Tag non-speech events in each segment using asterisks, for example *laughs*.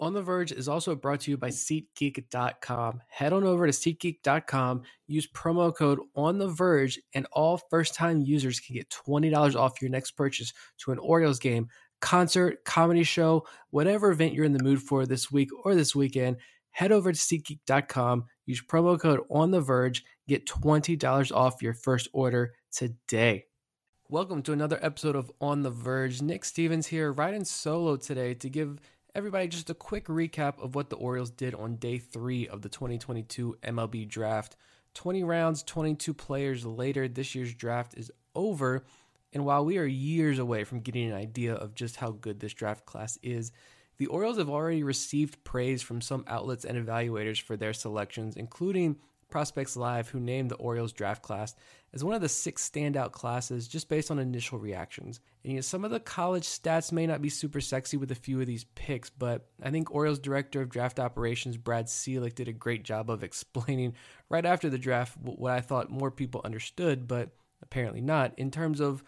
On the Verge is also brought to you by SeatGeek.com. Head on over to SeatGeek.com, use promo code On the Verge, and all first-time users can get twenty dollars off your next purchase to an Orioles game, concert, comedy show, whatever event you're in the mood for this week or this weekend. Head over to SeatGeek.com, use promo code On the Verge, get twenty dollars off your first order today. Welcome to another episode of On the Verge. Nick Stevens here, riding solo today to give everybody just a quick recap of what the Orioles did on day three of the 2022 MLB draft. 20 rounds, 22 players later, this year's draft is over. And while we are years away from getting an idea of just how good this draft class is, the Orioles have already received praise from some outlets and evaluators for their selections, including Prospects Live, who named the Orioles draft class as one of the six standout classes just based on initial reactions. And you know, some of the college stats may not be super sexy with a few of these picks, but I think Orioles director of draft operations Brad Ciolek did a great job of explaining right after the draft what I thought more people understood, but apparently not, in terms of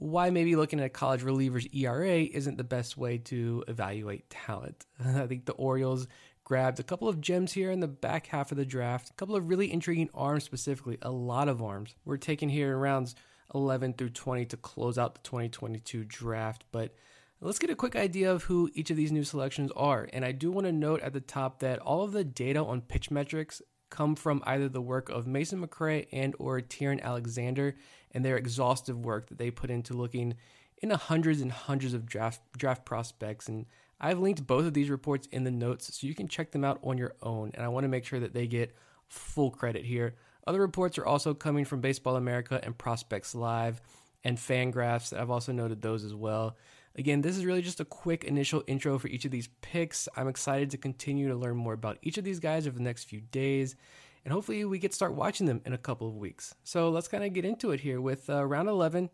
why maybe looking at a college reliever's ERA isn't the best way to evaluate talent. *laughs* I think the Orioles grabbed a couple of gems here in the back half of the draft, a couple of really intriguing arms specifically, a lot of arms. We're taking here in rounds 11 through 20 to close out the 2022 draft, but let's get a quick idea of who each of these new selections are. And I do want to note at the top that all of the data on pitch metrics come from either the work of Mason McRae and or Tieran Alexander and their exhaustive work that they put into looking into hundreds and hundreds of draft draft prospects and I've linked both of these reports in the notes so you can check them out on your own, and I want to make sure that they get full credit here. Other reports are also coming from Baseball America and Prospects Live and Fangraphs. I've also noted those as well. Again, this is really just a quick initial intro for each of these picks. I'm excited to continue to learn more about each of these guys over the next few days, and hopefully we get to start watching them in a couple of weeks. So let's kind of get into it here with uh, round 11.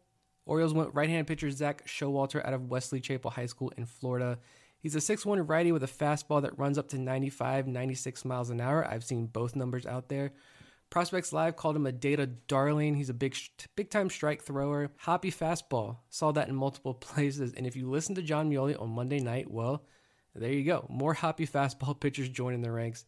Orioles went right-hand pitcher Zach Showalter out of Wesley Chapel High School in Florida. He's a 6'1 righty with a fastball that runs up to 95, 96 miles an hour. I've seen both numbers out there. Prospects Live called him a data darling. He's a big, big time strike thrower. Hoppy fastball. Saw that in multiple *laughs* places. And if you listen to John Meoli on Monday night, well, there you go. More hoppy fastball *laughs* pitchers joining the ranks.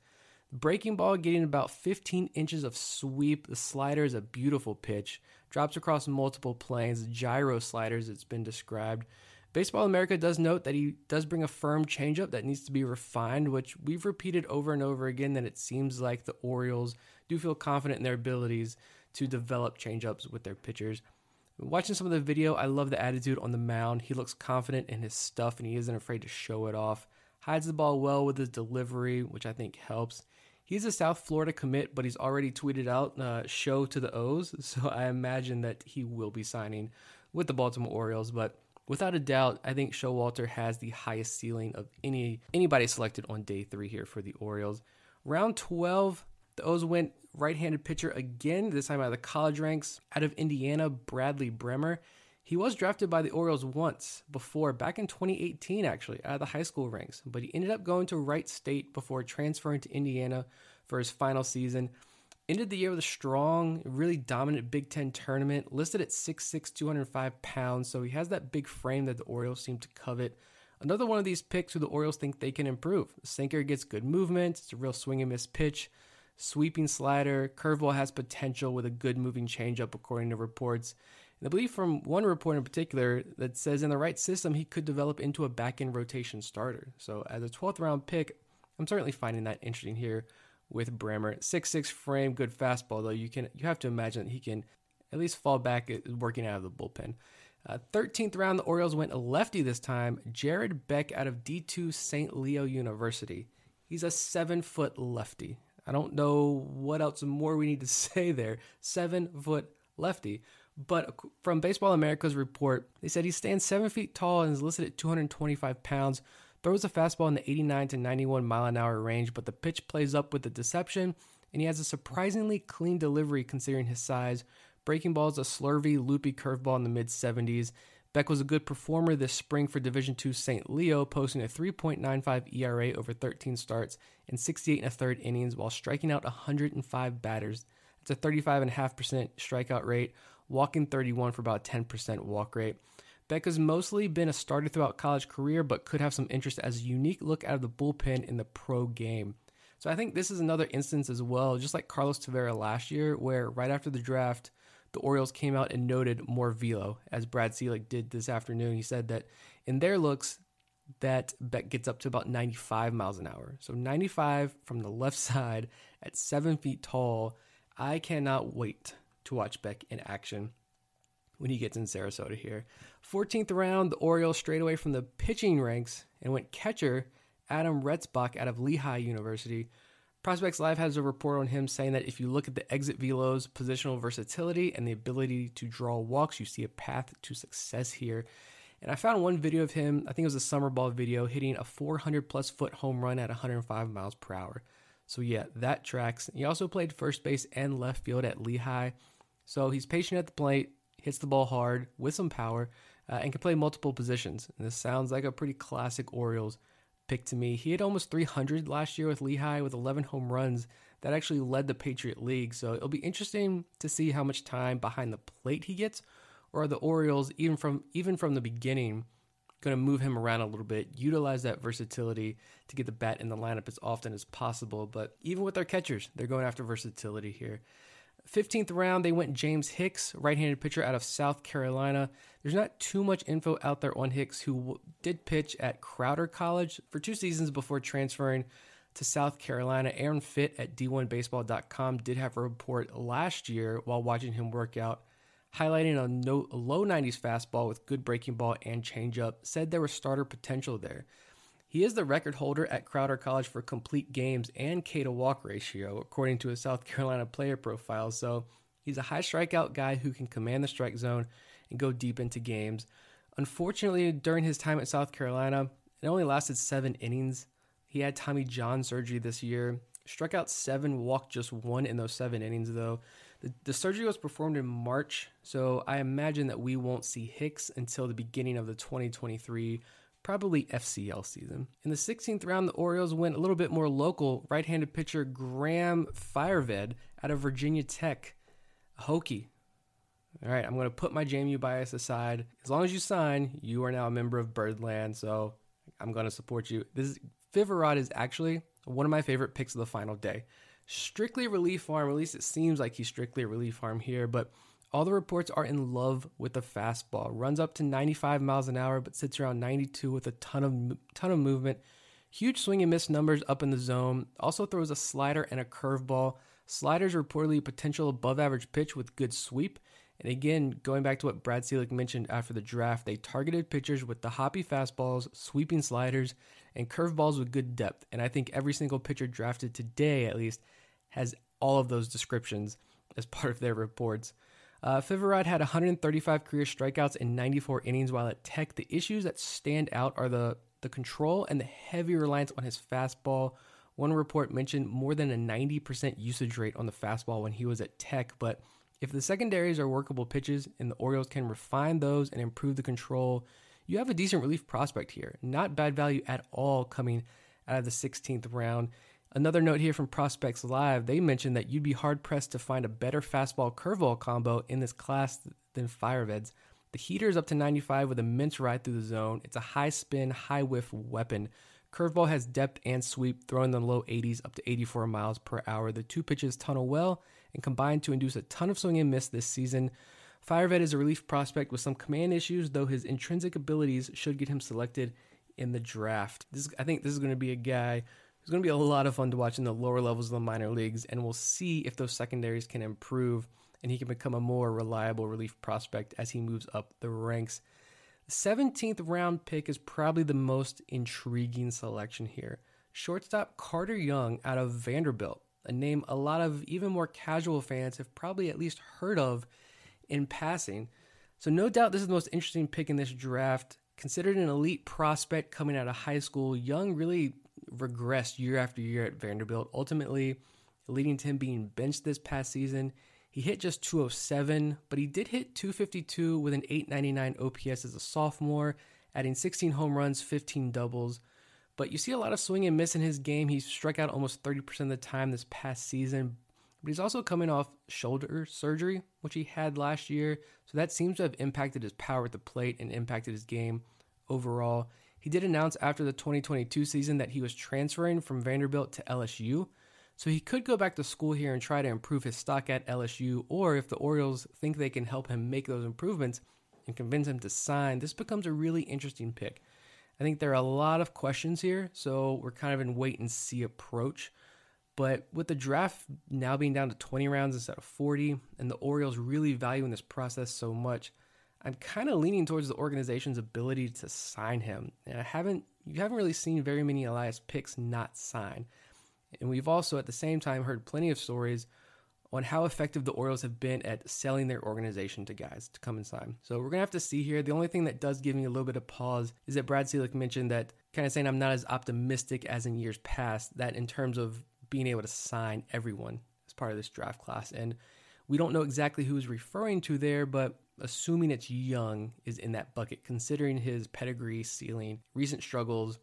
Breaking ball getting about 15 inches of sweep. The slider is a beautiful pitch. Drops across multiple planes. Gyro sliders, it's been described. Baseball America does note that he does bring a firm changeup that needs to be refined, which we've repeated over and over again that it seems like the Orioles do feel confident in their abilities to develop changeups with their pitchers. Watching some of the video, I love the attitude on the mound. He looks confident in his stuff and he isn't afraid to show it off. Hides the ball well with his delivery, which I think helps. He's a South Florida commit, but he's already tweeted out uh, show to the O's. *laughs* So I imagine that he will be signing with the Baltimore Orioles. But without a doubt, I think Showalter has the highest ceiling of any anybody selected on day three here for the Orioles. Round 12, the O's went right-handed pitcher again, this time out of the college ranks. Out of Indiana, Bradley Brehmer. He was drafted by the Orioles once before, back in 2018, actually, out of the high school ranks, but he ended up going to Wright State before transferring to Indiana for his final season. Ended the year with a strong, really dominant Big Ten tournament, listed at 6'6, 205 pounds, so he has that big frame that the Orioles seem to covet. Another one of these picks who the Orioles think they can improve. Sinker gets good movement, it's a real swing and miss pitch, sweeping slider, curveball has potential with a good moving changeup, according to reports. And I believe from one report in particular that says in the right system, he could develop into a back end rotation starter. So, as a 12th round pick, I'm certainly finding that interesting here with Brehmer. Six six frame, good fastball though. You can you have to imagine that he can at least fall back working out of the bullpen. Uh, 13th round, the Orioles went a lefty this time. Jared Beck out of D2 St. Leo University. He's a seven foot lefty. I don't know what else more we need to *laughs* say there. Seven foot lefty. But from Baseball America's report, they said he stands seven feet tall and is listed at 225 pounds. Throws a fastball in the 89 to 91 mile an hour range, but the pitch plays up with the deception, and he has a surprisingly clean delivery considering his size. Breaking ball is a slurvy, loopy curveball in the mid 70s. Beck was a good performer this spring for Division II St. Leo, posting a 3.95 ERA over 13 starts and 68 and a third innings while striking out 105 batters. It's a 35.5% strikeout rate, walking 31 for about 10% walk rate. Beck has mostly been a starter throughout college career, but could have some interest as a unique look out of the bullpen in the pro game. So I think this is another instance as well, just like Carlos Tavera last year, where right after the draft, the Orioles came out and noted more velo, as Brad Ciolek did this afternoon. He said that in their looks, that Beck gets up to about 95 miles an hour. So 95 from the left *laughs* side at seven feet tall. I cannot wait to watch Beck in action when he gets in Sarasota here. 14th round, the Orioles straight away from the pitching ranks and went catcher Adam Retzbach out of Lehigh University. Prospects Live has a report on him saying that if you look at the exit velos, positional versatility, and the ability to draw walks, you see a path to success here. And I found one video of him, I think it was a summer ball video, hitting a 400 plus foot home run at 105 miles per hour. So, yeah, that tracks. He also played first base and left field at Lehigh. So, he's patient at the plate, hits the ball hard with some power, uh, and can play multiple positions. And this sounds like a pretty classic Orioles pick to me. He had almost 300 last year with Lehigh with 11 home runs. That actually led the Patriot League. So it'll be interesting to see how much time behind the plate he gets, or are the Orioles even from even from the beginning going to move him around a little bit, utilize that versatility to get the bat in the lineup as often as possible. But even with their catchers, they're going after versatility here. 15th round, they went James Hicks, right handed pitcher out of South Carolina. There's not too much info out there on Hicks, who w- did pitch at Crowder College for two seasons before transferring to South Carolina. Aaron Fitt at D1Baseball.com did have a report last year while watching him work out, highlighting a, no, a low 90s fastball with good breaking ball and changeup. Said there was starter potential there. He is the record holder at Crowder College for complete games and K to walk ratio, according to a South Carolina player profile. So he's a high strikeout guy who can command the strike zone and go deep into games. Unfortunately, during his time at South Carolina, it only lasted seven innings. He had Tommy John surgery this year, struck out seven, walked just one in those seven innings, though. The, the surgery was performed in March, so I imagine that we won't see Hicks until the beginning of the 2023 probably FCL season. In the 16th round, the Orioles went a little bit more local. Right handed pitcher Graham Firoved out of Virginia Tech, a Hokie. All right, I'm going to put my JMU bias aside. As long as you sign, you are now a member of Birdland, so I'm going to support you. This is, Firoved is actually one of my favorite picks of the final day. Strictly relief arm, at least it seems like he's strictly a relief arm here, but all the reports are in love with the fastball. Runs up to 95 miles an hour, but sits around 92 with a ton of ton of movement. Huge swing and miss numbers up in the zone. Also throws a slider and a curveball. Sliders reportedly a potential above average pitch with good sweep, And again, going back to what Brad Ciolek mentioned after the draft, they targeted pitchers with the hoppy fastballs, sweeping sliders, and curveballs with good depth. And I think every single pitcher drafted today, at least, has all of those descriptions as part of their reports. Uh, had 135 career strikeouts in 94 innings while at Tech. The issues that stand out are the, the control and the heavy reliance on his fastball. One report mentioned more than a 90% usage rate on the fastball when he was at Tech, but if the secondaries are workable pitches and the Orioles can refine those and improve the control, you have a decent relief prospect here. Not bad value at all coming out of the 16th round. Another note here from Prospects Live, they mentioned that you'd be hard pressed to find a better fastball curveball combo in this class than Firoved's. The heater is up to 95 with immense ride through the zone. It's a high spin, high whiff weapon. Curveball has depth and sweep, throwing the low 80s up to 84 miles per hour. The two pitches tunnel well and combine to induce a ton of swing and miss this season. Fireved is a relief prospect with some command issues, though his intrinsic abilities should get him selected in the draft. This, I think this is going to be a guy who's going to be a lot of fun to watch in the lower levels of the minor leagues, and we'll see if those secondaries can improve and he can become a more reliable relief prospect as he moves up the ranks. The 17th round pick is probably the most intriguing selection here. Shortstop Carter Young out of Vanderbilt, a name a lot of even more casual fans have probably at least heard of in passing. So, no doubt, this is the most interesting pick in this draft. Considered an elite prospect coming out of high school, Young really regressed year after year at Vanderbilt, ultimately leading to him being benched this past season. He hit just 207, but he did hit 252 with an 899 OPS as a sophomore, adding 16 home runs, 15 doubles. But you see a lot of swing and miss in his game. He struck out almost 30% of the time this past season. But he's also coming off shoulder surgery, which he had last year. So that seems to have impacted his power at the plate and impacted his game overall. He did announce after the 2022 season that he was transferring from Vanderbilt to LSU. So he could go back to school here and try to improve his stock at LSU, or if the Orioles think they can help him make those improvements and convince him to sign, this becomes a really interesting pick. I think there are a lot of questions here, so we're kind of in wait and see approach. But with the draft now being down to 20 rounds instead of 40, and the Orioles really valuing this process so much, I'm kind of leaning towards the organization's ability to sign him. And I haven't, you haven't really seen very many Elias picks not sign. And we've also at the same time heard plenty of stories on how effective the Orioles have been at selling their organization to guys to come and sign. So we're to have to see here. The only thing that does give me a little bit of pause is that Brad Ciolek mentioned that kind of saying I'm not as optimistic as in years past that in terms of being able to sign everyone as part of this draft class. And we don't know exactly who he's referring to there, but assuming it's Young is in that bucket, considering his pedigree, ceiling, recent struggles,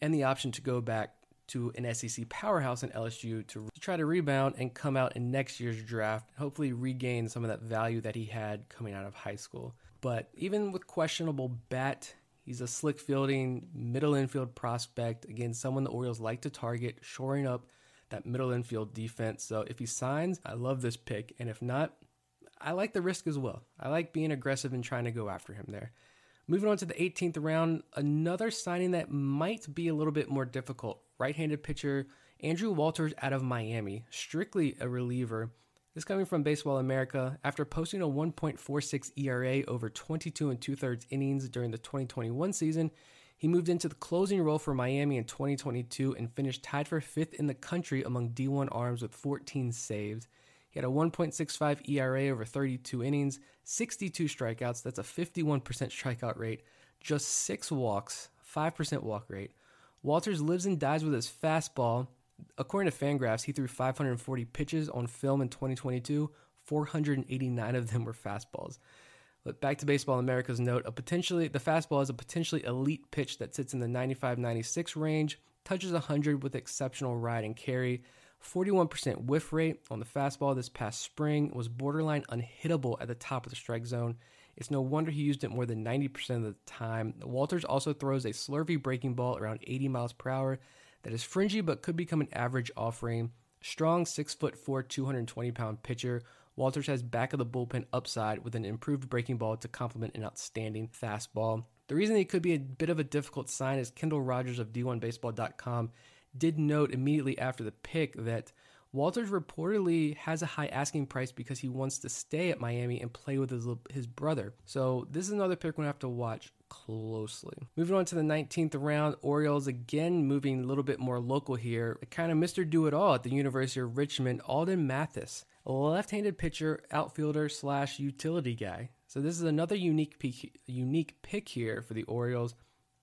and the option to go back to an SEC powerhouse in LSU to try to rebound and come out in next year's draft, hopefully regain some of that value that he had coming out of high school. But even with questionable bat, he's a slick fielding middle infield prospect. Again, someone the Orioles like to target, shoring up that middle infield defense. So if he signs, I love this pick. And if not, I like the risk as well. I like being aggressive and trying to go after him there. Moving on to the 18th round, another signing that might be a little bit more difficult. Right handed pitcher Andrew Walters out of Miami, strictly a reliever. This coming from Baseball America. After posting a 1.46 ERA over 22 and two thirds innings during the 2021 season, he moved into the closing role for Miami in 2022 and finished tied for fifth in the country among D1 arms with 14 saves. He had a 1.65 ERA over 32 innings, 62 strikeouts. That's a 51% strikeout rate, just six walks, 5% walk rate. Walters lives and dies with his fastball. According to Fangraphs, he threw 540 pitches on film in 2022. 489 of them were fastballs. But back to Baseball America's note, a potentially the fastball is a potentially elite pitch that sits in the 95-96 range, touches 100 with exceptional ride and carry. 41% whiff rate on the fastball this past spring was borderline unhittable at the top of the strike zone. It's no wonder he used it more than 90% of the time. Walters also throws a slurvy breaking ball around 80 miles per hour that is fringy but could become an average offering. Strong 6'4, 220 pound pitcher. Walters has back of the bullpen upside with an improved breaking ball to complement an outstanding fastball. The reason he could be a bit of a difficult sign is Kendall Rogers of D1Baseball.com did note immediately after the pick that Walters reportedly has a high asking price because he wants to stay at Miami and play with his, his brother. So this is another pick we're going to have to watch closely. Moving on to the 19th round, Orioles again moving a little bit more local here. Kind of Mr. Do It All at the University of Richmond, Alden Mathes, a left-handed pitcher, outfielder slash utility guy. So this is another unique pick, unique pick here for the Orioles.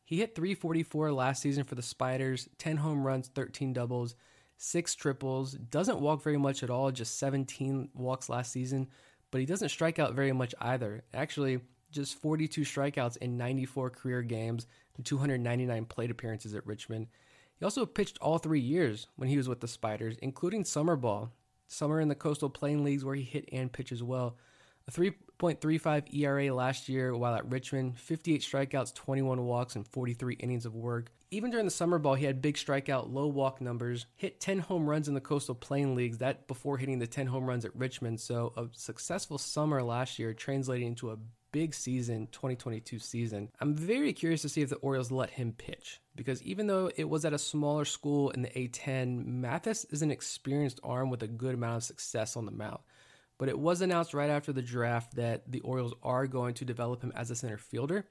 He hit 344 last season for the Spiders, 10 home runs, 13 doubles six triples, doesn't walk very much at all, just 17 walks last season, but he doesn't strike out very much either. Actually, just 42 strikeouts in 94 career games and 299 plate appearances at Richmond. He also pitched all three years when he was with the Spiders, including summer ball, summer in the Coastal Plain Leagues where he hit and pitched as well. A 3.35 ERA last year while at Richmond, 58 strikeouts, 21 walks, and 43 innings of work. Even during the summer ball, he had big strikeout, low walk numbers, hit 10 home runs in the Coastal Plain Leagues, that before hitting the 10 home runs at Richmond. So, a successful summer last year translating into a big season 2022 season. I'm very curious to see if the Orioles let him pitch because even though it was at a smaller school in the A10, Mathes is an experienced arm with a good amount of success on the mound. But it was announced right after the draft that the Orioles are going to develop him as a center fielder.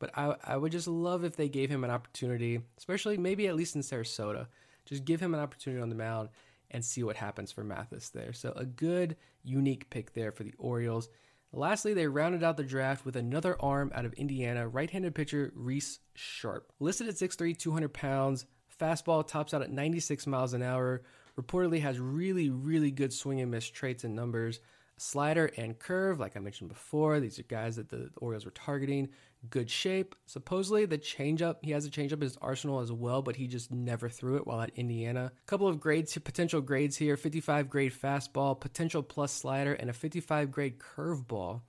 But I, I would just love if they gave him an opportunity, especially maybe at least in Sarasota. Just give him an opportunity on the mound and see what happens for Mathes there. So a good, unique pick there for the Orioles. Lastly, they rounded out the draft with another arm out of Indiana, right-handed pitcher Reese Sharp. Listed at 6'3", 200 pounds, fastball tops out at 96 miles an hour, reportedly has really, really good swing and miss traits and numbers. Slider and curve, like I mentioned before, these are guys that the Orioles were targeting. Good shape. Supposedly, the changeup, he has a changeup in his arsenal as well, but he just never threw it while at Indiana. Couple of grades, potential grades here 55 grade fastball, potential plus slider, and a 55 grade curveball.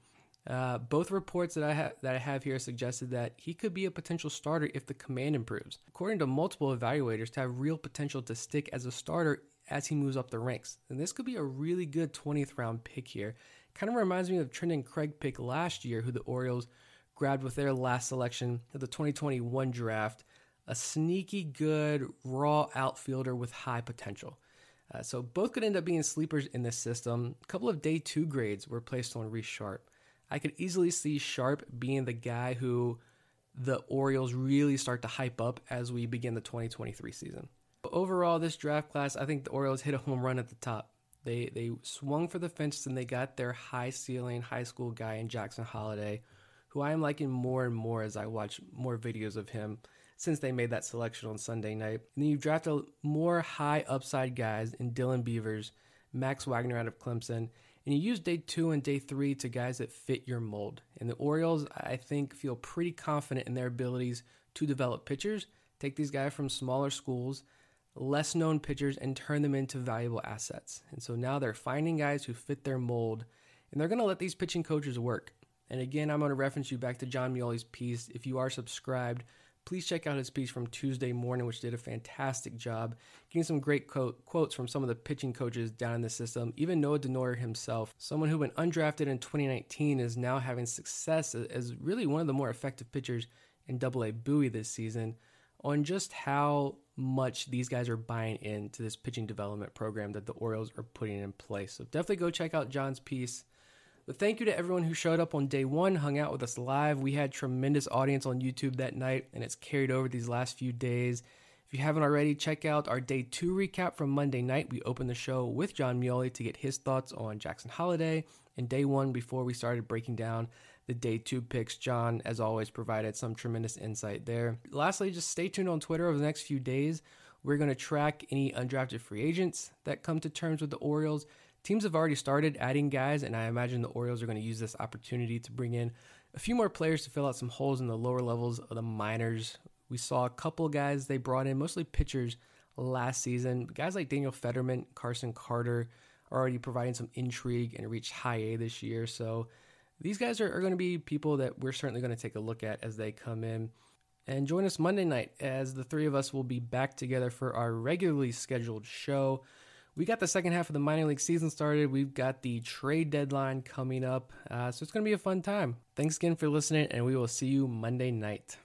Uh, both reports that I have that I have here suggested that he could be a potential starter if the command improves. According to multiple evaluators, to have real potential to stick as a starter as he moves up the ranks. And this could be a really good 20th round pick here. Kind of reminds me of Trendon Craig pick last year, who the Orioles grabbed with their last selection of the 2021 draft. A sneaky good raw outfielder with high potential. Uh, so both could end up being sleepers in this system. A couple of day two grades were placed on Reese Sharp. I could easily see Sharp being the guy who the Orioles really start to hype up as we begin the 2023 season. But overall, this draft class, I think the Orioles *laughs* hit a home run at the top. They they swung for the fences and they got their high ceiling high school guy in Jackson Holliday, who I am liking more and more as I watch more videos of him since they made that selection on Sunday night. And then you drafted more high upside guys in Dylan Beavers, Max Wagner out of Clemson, and you use day two and day three to guys that fit your mold. And the Orioles, I think, feel pretty confident in their abilities to develop pitchers, take these guys from smaller schools less known pitchers and turn them into valuable assets. And so now they're finding guys who fit their mold and they're going to let these pitching coaches work. And again, I'm going to reference you back to John Meoli's piece. If you are subscribed, please check out his piece from Tuesday morning, which did a fantastic job getting some great quote, quotes from some of the pitching coaches down in the system. Even Noah Denoyer himself, someone who went undrafted in 2019, is now having success as really one of the more effective pitchers in Double A Bowie this season on just how much these guys are buying into this pitching development program that the Orioles are putting in place. So definitely go check out John's piece. But thank you to everyone who showed up on day one, hung out with us live. We had tremendous audience on YouTube that night, and it's carried over these last few days. If you haven't already, check out our day two recap from Monday night. We opened the show with John Meoli to get his thoughts on Jackson Holliday and day one before we started breaking down the day two picks. John, as always, provided some tremendous insight there. Lastly, just stay tuned on Twitter over the next few days. We're going to track any undrafted free agents that come to terms with the Orioles. Teams have already started adding guys, and I imagine the Orioles are going to use this opportunity to bring in a few more players to fill out some holes in the lower levels of the minors. We saw a couple guys they brought in, mostly pitchers, last season. Guys like Daniel Federman, Carson Carter are already providing some intrigue and reached high A this year. So these guys are, are going to be people that we're certainly going to take a look at as they come in. And join us Monday night as the three of us will be back together for our regularly scheduled show. We got the second half of the minor league season started. We've got the trade deadline coming up. Uh, so it's going to be a fun time. Thanks again for listening, and we will see you Monday night.